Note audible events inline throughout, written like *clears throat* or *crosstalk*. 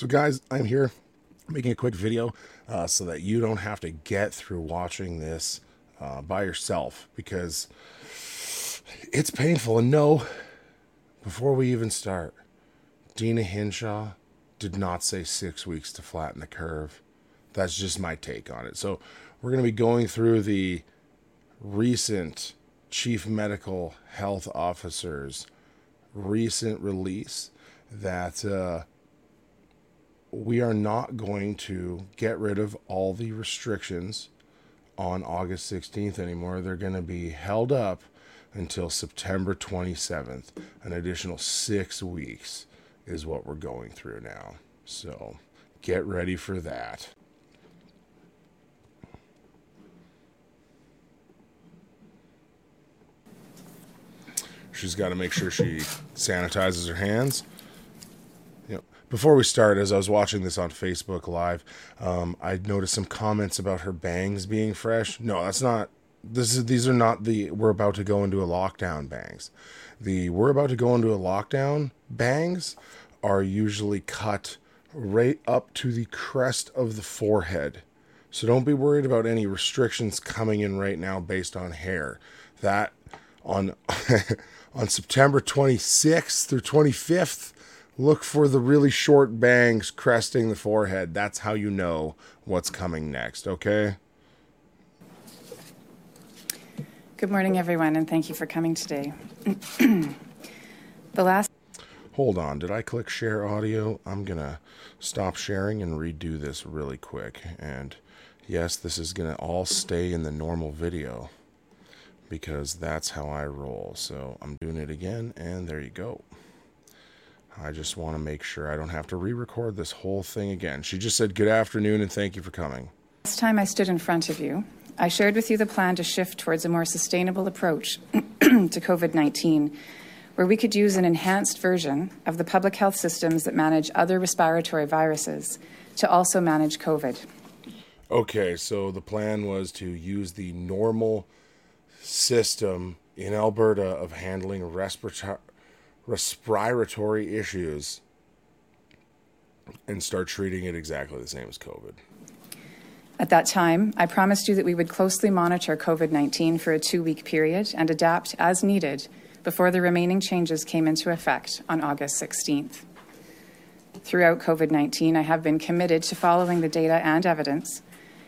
So, guys, I'm here making a quick video uh, so that you don't have to get through watching this uh, by yourself because it's painful. And no, before we even start, Deena Hinshaw did not say six weeks to flatten the curve. That's just my take on it. So, we're going to be going through the recent chief medical health officer's recent release that uh, we are not going to get rid of all the restrictions on August 16th anymore. They're going to be held up until September 27th. An additional six weeks is what we're going through now. So get ready for that. She's got to make sure she sanitizes her hands before we start, as I was watching this on Facebook Live, um, I noticed some comments about her bangs being fresh. No, that's not. This is these are not the we're about to go into a lockdown bangs. The we're about to go into a lockdown bangs are usually cut right up to the crest of the forehead. So don't be worried about any restrictions coming in right now based on hair. That on *laughs* on September 26th through 25th look for the really short bangs cresting the forehead. That's how you know what's coming next, okay? Good morning, everyone, and thank you for coming today. *clears throat* the last. Hold on, did I click share audio? I'm gonna stop sharing and redo this really quick. And yes, this is gonna all stay in the normal video because that's how I roll. So I'm doing it again, and there you go. I just want to make sure I don't have to re record this whole thing again. She just said, Good afternoon and thank you for coming. Last time I stood in front of you, I shared with you the plan to shift towards a more sustainable approach *clears throat* to COVID 19, where we could use an enhanced version of the public health systems that manage other respiratory viruses to also manage COVID. Okay, so the plan was to use the normal system in Alberta of handling respiratory respiratory issues and start treating it exactly the same as COVID. At that time, I promised you that we would closely monitor COVID 19 for a two week period and adapt as needed before the remaining changes came into effect on August 16th. Throughout COVID 19, I have been committed to following the data and evidence,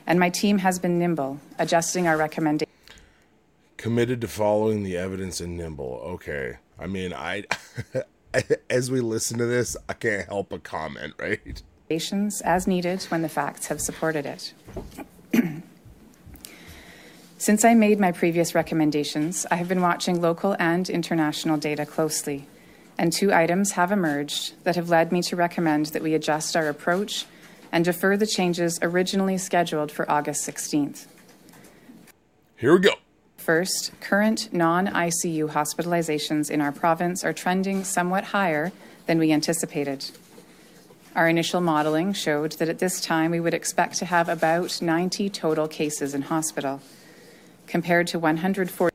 and my team has been nimble, adjusting our recommendations. Committed to following the evidence and nimble. Okay. I mean, I *laughs* as we listen to this, I can't help but comment, right? As needed when the facts have supported it. *clears throat* Since I made my previous recommendations, I have been watching local and international data closely, and two items have emerged that have led me to recommend that we adjust our approach and defer the changes originally scheduled for August 16th. Here we go. First, current non ICU hospitalizations in our province are trending somewhat higher than we anticipated. Our initial modeling showed that at this time we would expect to have about 90 total cases in hospital, compared to 140.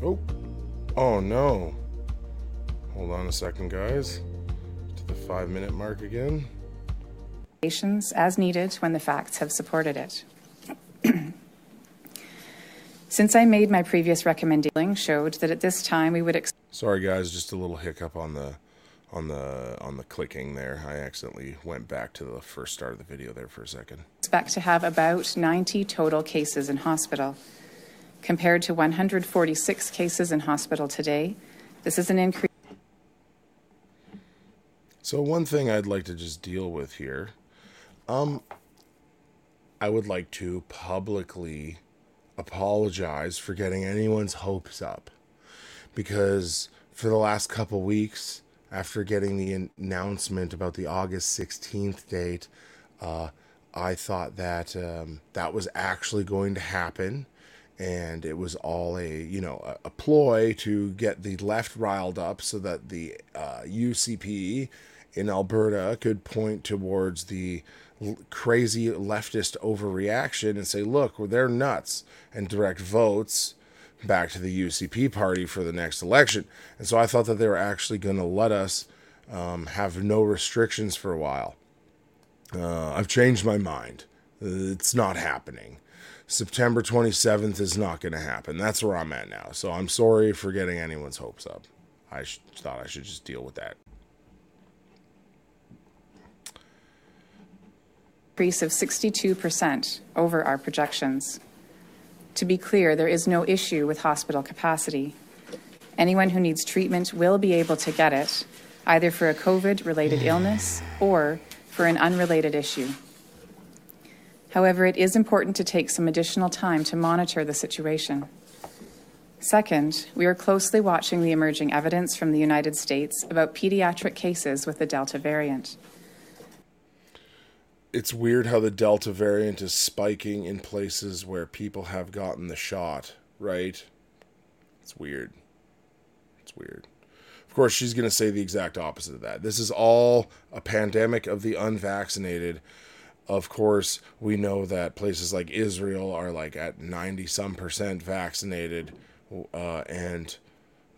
Oh, oh no. Hold on a second, guys. To the five minute mark again. As needed when the facts have supported it. *clears throat* Since I made my previous recommendation, showed that at this time we would. Ex- Sorry, guys, just a little hiccup on the on the on the clicking there. I accidentally went back to the first start of the video there for a second. Expect to have about 90 total cases in hospital, compared to 146 cases in hospital today. This is an increase. So one thing I'd like to just deal with here, um, I would like to publicly apologize for getting anyone's hopes up. Because for the last couple weeks after getting the announcement about the August 16th date uh, I thought that um, that was actually going to happen. And it was all a you know a, a ploy to get the left riled up so that the uh, UCP in Alberta could point towards the crazy leftist overreaction and say, look, they're nuts, and direct votes back to the UCP party for the next election. And so I thought that they were actually going to let us um, have no restrictions for a while. Uh, I've changed my mind. It's not happening. September 27th is not going to happen. That's where I'm at now. So I'm sorry for getting anyone's hopes up. I sh- thought I should just deal with that. Increase of 62% over our projections. To be clear, there is no issue with hospital capacity. Anyone who needs treatment will be able to get it, either for a COVID related illness or for an unrelated issue. However, it is important to take some additional time to monitor the situation. Second, we are closely watching the emerging evidence from the United States about pediatric cases with the Delta variant. It's weird how the Delta variant is spiking in places where people have gotten the shot, right? It's weird. It's weird. Of course, she's going to say the exact opposite of that. This is all a pandemic of the unvaccinated. Of course, we know that places like Israel are like at 90 some percent vaccinated, uh, and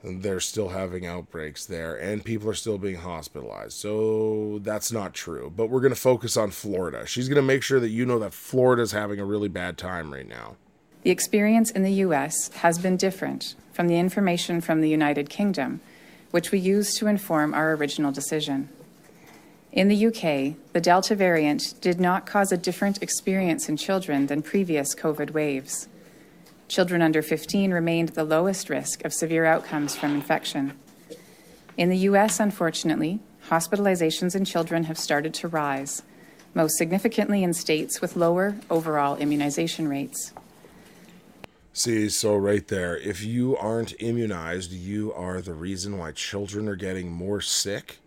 they're still having outbreaks there, and people are still being hospitalized. So that's not true. But we're going to focus on Florida. She's going to make sure that you know that Florida's having a really bad time right now. The experience in the US has been different from the information from the United Kingdom, which we used to inform our original decision. In the UK, the Delta variant did not cause a different experience in children than previous COVID waves. Children under 15 remained the lowest risk of severe outcomes from infection. In the US, unfortunately, hospitalizations in children have started to rise, most significantly in states with lower overall immunization rates. See, so right there, if you aren't immunized, you are the reason why children are getting more sick.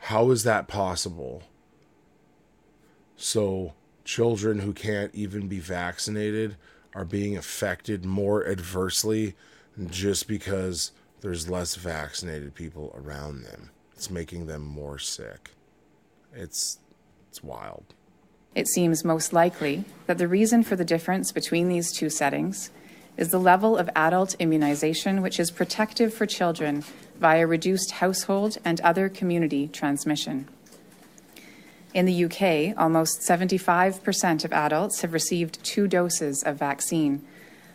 How is that possible? So, children who can't even be vaccinated are being affected more adversely just because there's less vaccinated people around them. It's making them more sick. It's it's wild. It seems most likely that the reason for the difference between these two settings is the level of adult immunization, which is protective for children via reduced household and other community transmission. In the UK, almost 75% of adults have received two doses of vaccine,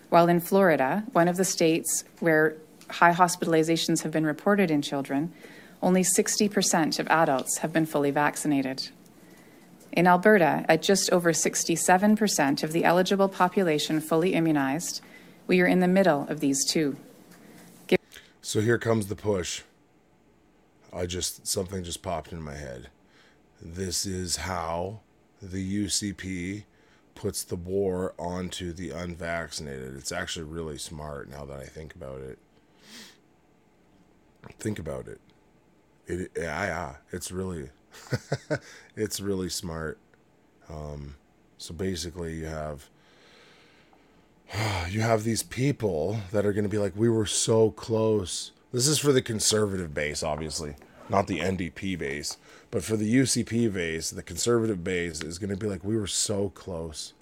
while in Florida, one of the states where high hospitalizations have been reported in children, only 60% of adults have been fully vaccinated. In Alberta, at just over 67% of the eligible population fully immunized, we are in the middle of these two. Give- so here comes the push. I just something just popped in my head. This is how the UCP puts the war onto the unvaccinated. It's actually really smart now that I think about it. Think about it. It yeah, yeah it's really *laughs* it's really smart. Um, so basically, you have *sighs* you have these people that are going to be like, we were so close. This is for the conservative base, obviously, not the NDP base, but for the UCP base, the conservative base is going to be like, we were so close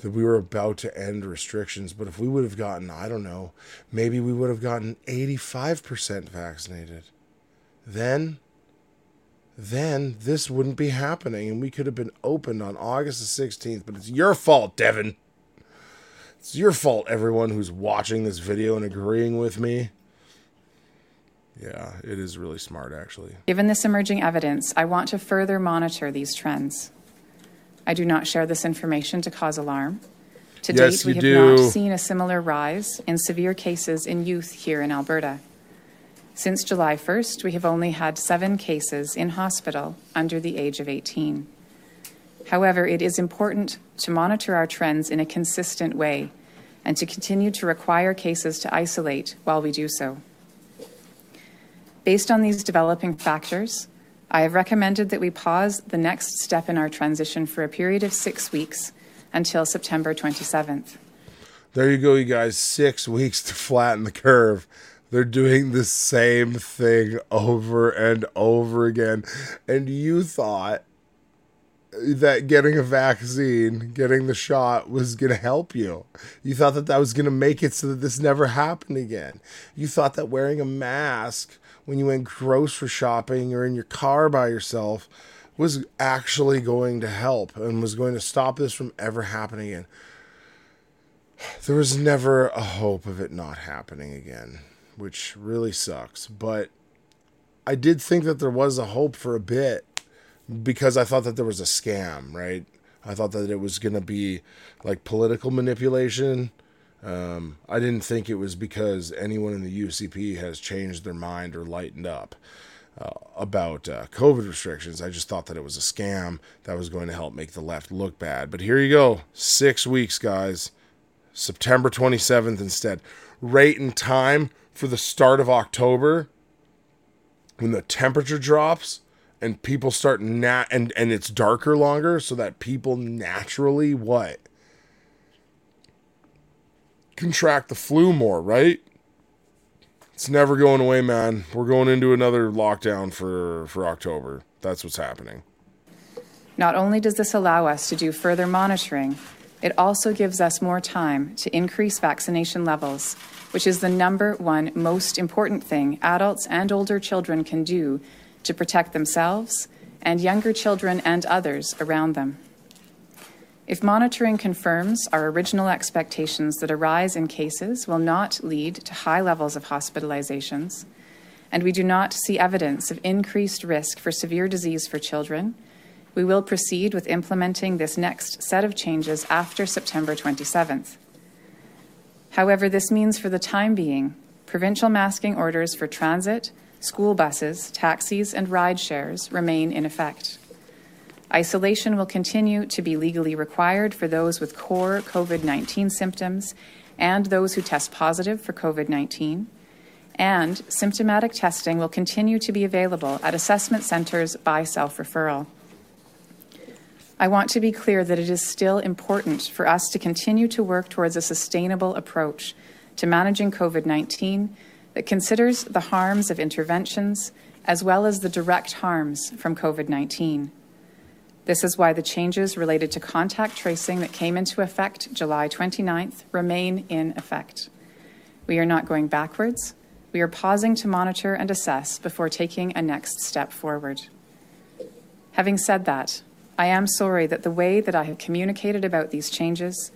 that we were about to end restrictions. But if we would have gotten, I don't know, maybe we would have gotten 85% vaccinated. Then then this wouldn't be happening and we could have been opened on August the 16th. But it's your fault, Devin. It's your fault, everyone who's watching this video and agreeing with me. Yeah, it is really smart, actually. Given this emerging evidence, I want to further monitor these trends. I do not share this information to cause alarm. To yes, date, we have do. not seen a similar rise in severe cases in youth here in Alberta. Since July 1st, we have only had seven cases in hospital under the age of 18. However, it is important to monitor our trends in a consistent way and to continue to require cases to isolate while we do so. Based on these developing factors, I have recommended that we pause the next step in our transition for a period of six weeks until September 27th. There you go, you guys. Six weeks to flatten the curve. They're doing the same thing over and over again. And you thought that getting a vaccine, getting the shot was going to help you. You thought that that was going to make it so that this never happened again. You thought that wearing a mask when you went grocery shopping or in your car by yourself was actually going to help and was going to stop this from ever happening again. There was never a hope of it not happening again, which really sucks. But I did think that there was a hope for a bit because I thought that there was a scam, right? I thought that it was going to be like political manipulation. Um, I didn't think it was because anyone in the UCP has changed their mind or lightened up uh, about uh, COVID restrictions. I just thought that it was a scam that was going to help make the left look bad. But here you go six weeks, guys. September 27th instead. Rate and time for the start of October when the temperature drops and people start nat and and it's darker longer so that people naturally what contract the flu more, right? It's never going away, man. We're going into another lockdown for for October. That's what's happening. Not only does this allow us to do further monitoring, it also gives us more time to increase vaccination levels, which is the number one most important thing adults and older children can do to protect themselves and younger children and others around them. If monitoring confirms our original expectations that a rise in cases will not lead to high levels of hospitalizations, and we do not see evidence of increased risk for severe disease for children, we will proceed with implementing this next set of changes after September 27th. However, this means for the time being, provincial masking orders for transit, school buses, taxis, and ride shares remain in effect. Isolation will continue to be legally required for those with core COVID 19 symptoms and those who test positive for COVID 19. And symptomatic testing will continue to be available at assessment centres by self referral. I want to be clear that it is still important for us to continue to work towards a sustainable approach to managing COVID 19 that considers the harms of interventions as well as the direct harms from COVID 19. This is why the changes related to contact tracing that came into effect July 29th remain in effect. We are not going backwards. We are pausing to monitor and assess before taking a next step forward. Having said that, I am sorry that the way that I have communicated about these changes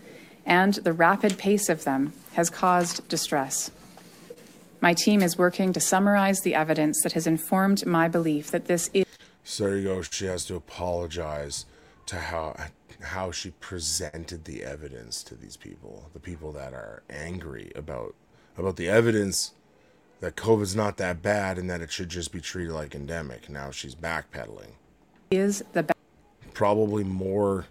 and the rapid pace of them has caused distress. My team is working to summarize the evidence that has informed my belief that this is. So there you go. She has to apologize to how how she presented the evidence to these people, the people that are angry about about the evidence that COVID's not that bad and that it should just be treated like endemic. Now she's backpedaling. Is the ba- probably more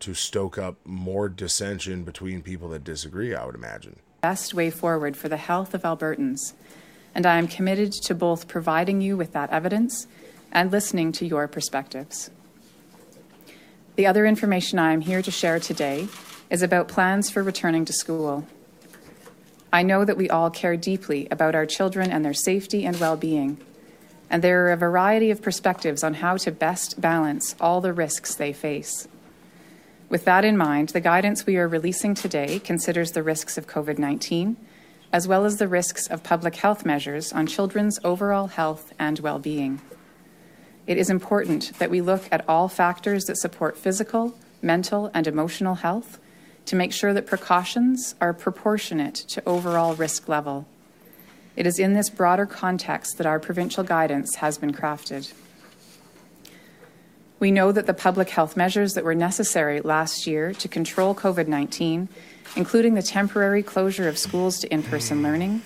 to stoke up more dissension between people that disagree, I would imagine best way forward for the health of Albertans, and I am committed to both providing you with that evidence and listening to your perspectives. The other information I am here to share today is about plans for returning to school. I know that we all care deeply about our children and their safety and well being, and there are a variety of perspectives on how to best balance all the risks they face. With that in mind, the guidance we are releasing today considers the risks of COVID 19, as well as the risks of public health measures on children's overall health and well being. It is important that we look at all factors that support physical, mental, and emotional health to make sure that precautions are proportionate to overall risk level. It is in this broader context that our provincial guidance has been crafted. We know that the public health measures that were necessary last year to control COVID 19, including the temporary closure of schools to in person learning.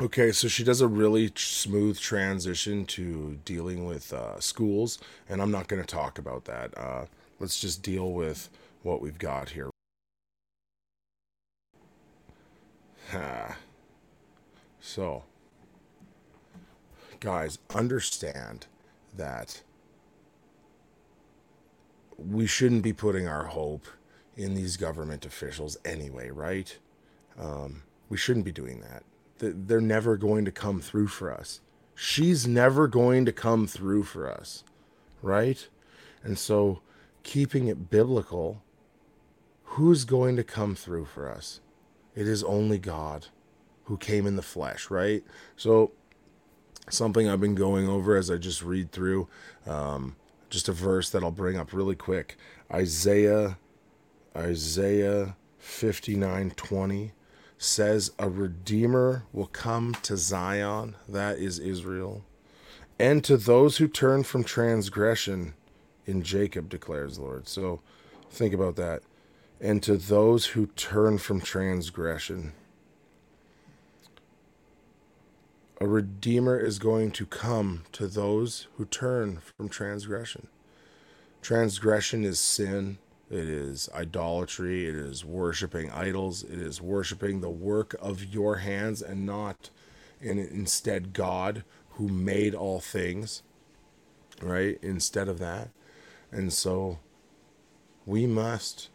Okay, so she does a really smooth transition to dealing with uh, schools, and I'm not going to talk about that. Uh, let's just deal with what we've got here. *sighs* so, guys, understand that we shouldn't be putting our hope in these government officials anyway, right? Um, we shouldn't be doing that. They're never going to come through for us. She's never going to come through for us, right? And so, keeping it biblical, who's going to come through for us? It is only God who came in the flesh, right? So, something I've been going over as I just read through, um, just a verse that I'll bring up really quick Isaiah, Isaiah 59 20 says, A redeemer will come to Zion, that is Israel, and to those who turn from transgression in Jacob, declares the Lord. So think about that. And to those who turn from transgression. A redeemer is going to come to those who turn from transgression. Transgression is sin, it is idolatry, it is worshiping idols, it is worshiping the work of your hands and not and instead God who made all things, right? Instead of that. And so we must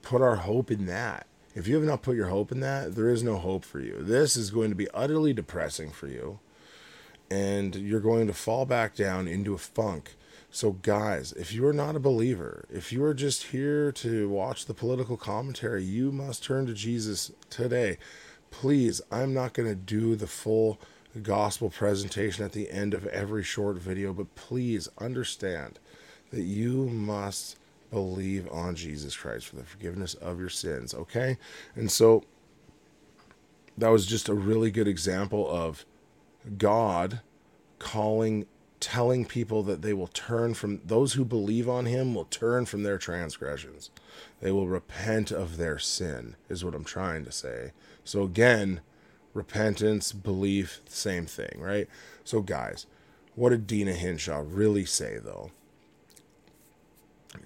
put our hope in that. If you have not put your hope in that, there is no hope for you. This is going to be utterly depressing for you. And you're going to fall back down into a funk. So, guys, if you are not a believer, if you are just here to watch the political commentary, you must turn to Jesus today. Please, I'm not going to do the full gospel presentation at the end of every short video, but please understand that you must believe on Jesus Christ for the forgiveness of your sins, okay? And so that was just a really good example of God calling telling people that they will turn from those who believe on him will turn from their transgressions. They will repent of their sin is what I'm trying to say. So again, repentance, belief, same thing, right? So guys, what did Deena Hinshaw really say though?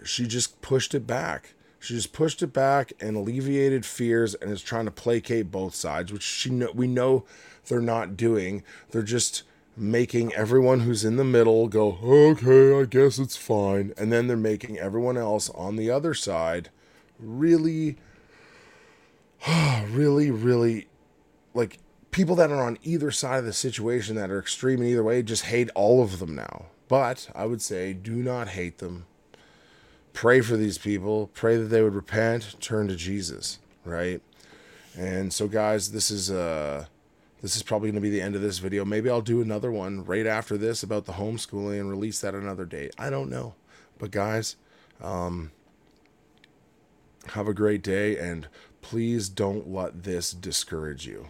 She just pushed it back. She just pushed it back and alleviated fears and is trying to placate both sides, which she we know they're not doing. They're just making everyone who's in the middle go, okay, I guess it's fine. And then they're making everyone else on the other side really, *sighs* really, really like people that are on either side of the situation that are extreme in either way just hate all of them now. But I would say do not hate them pray for these people, pray that they would repent, turn to Jesus, right? And so guys, this is uh this is probably going to be the end of this video. Maybe I'll do another one right after this about the homeschooling and release that another day. I don't know. But guys, um have a great day and please don't let this discourage you.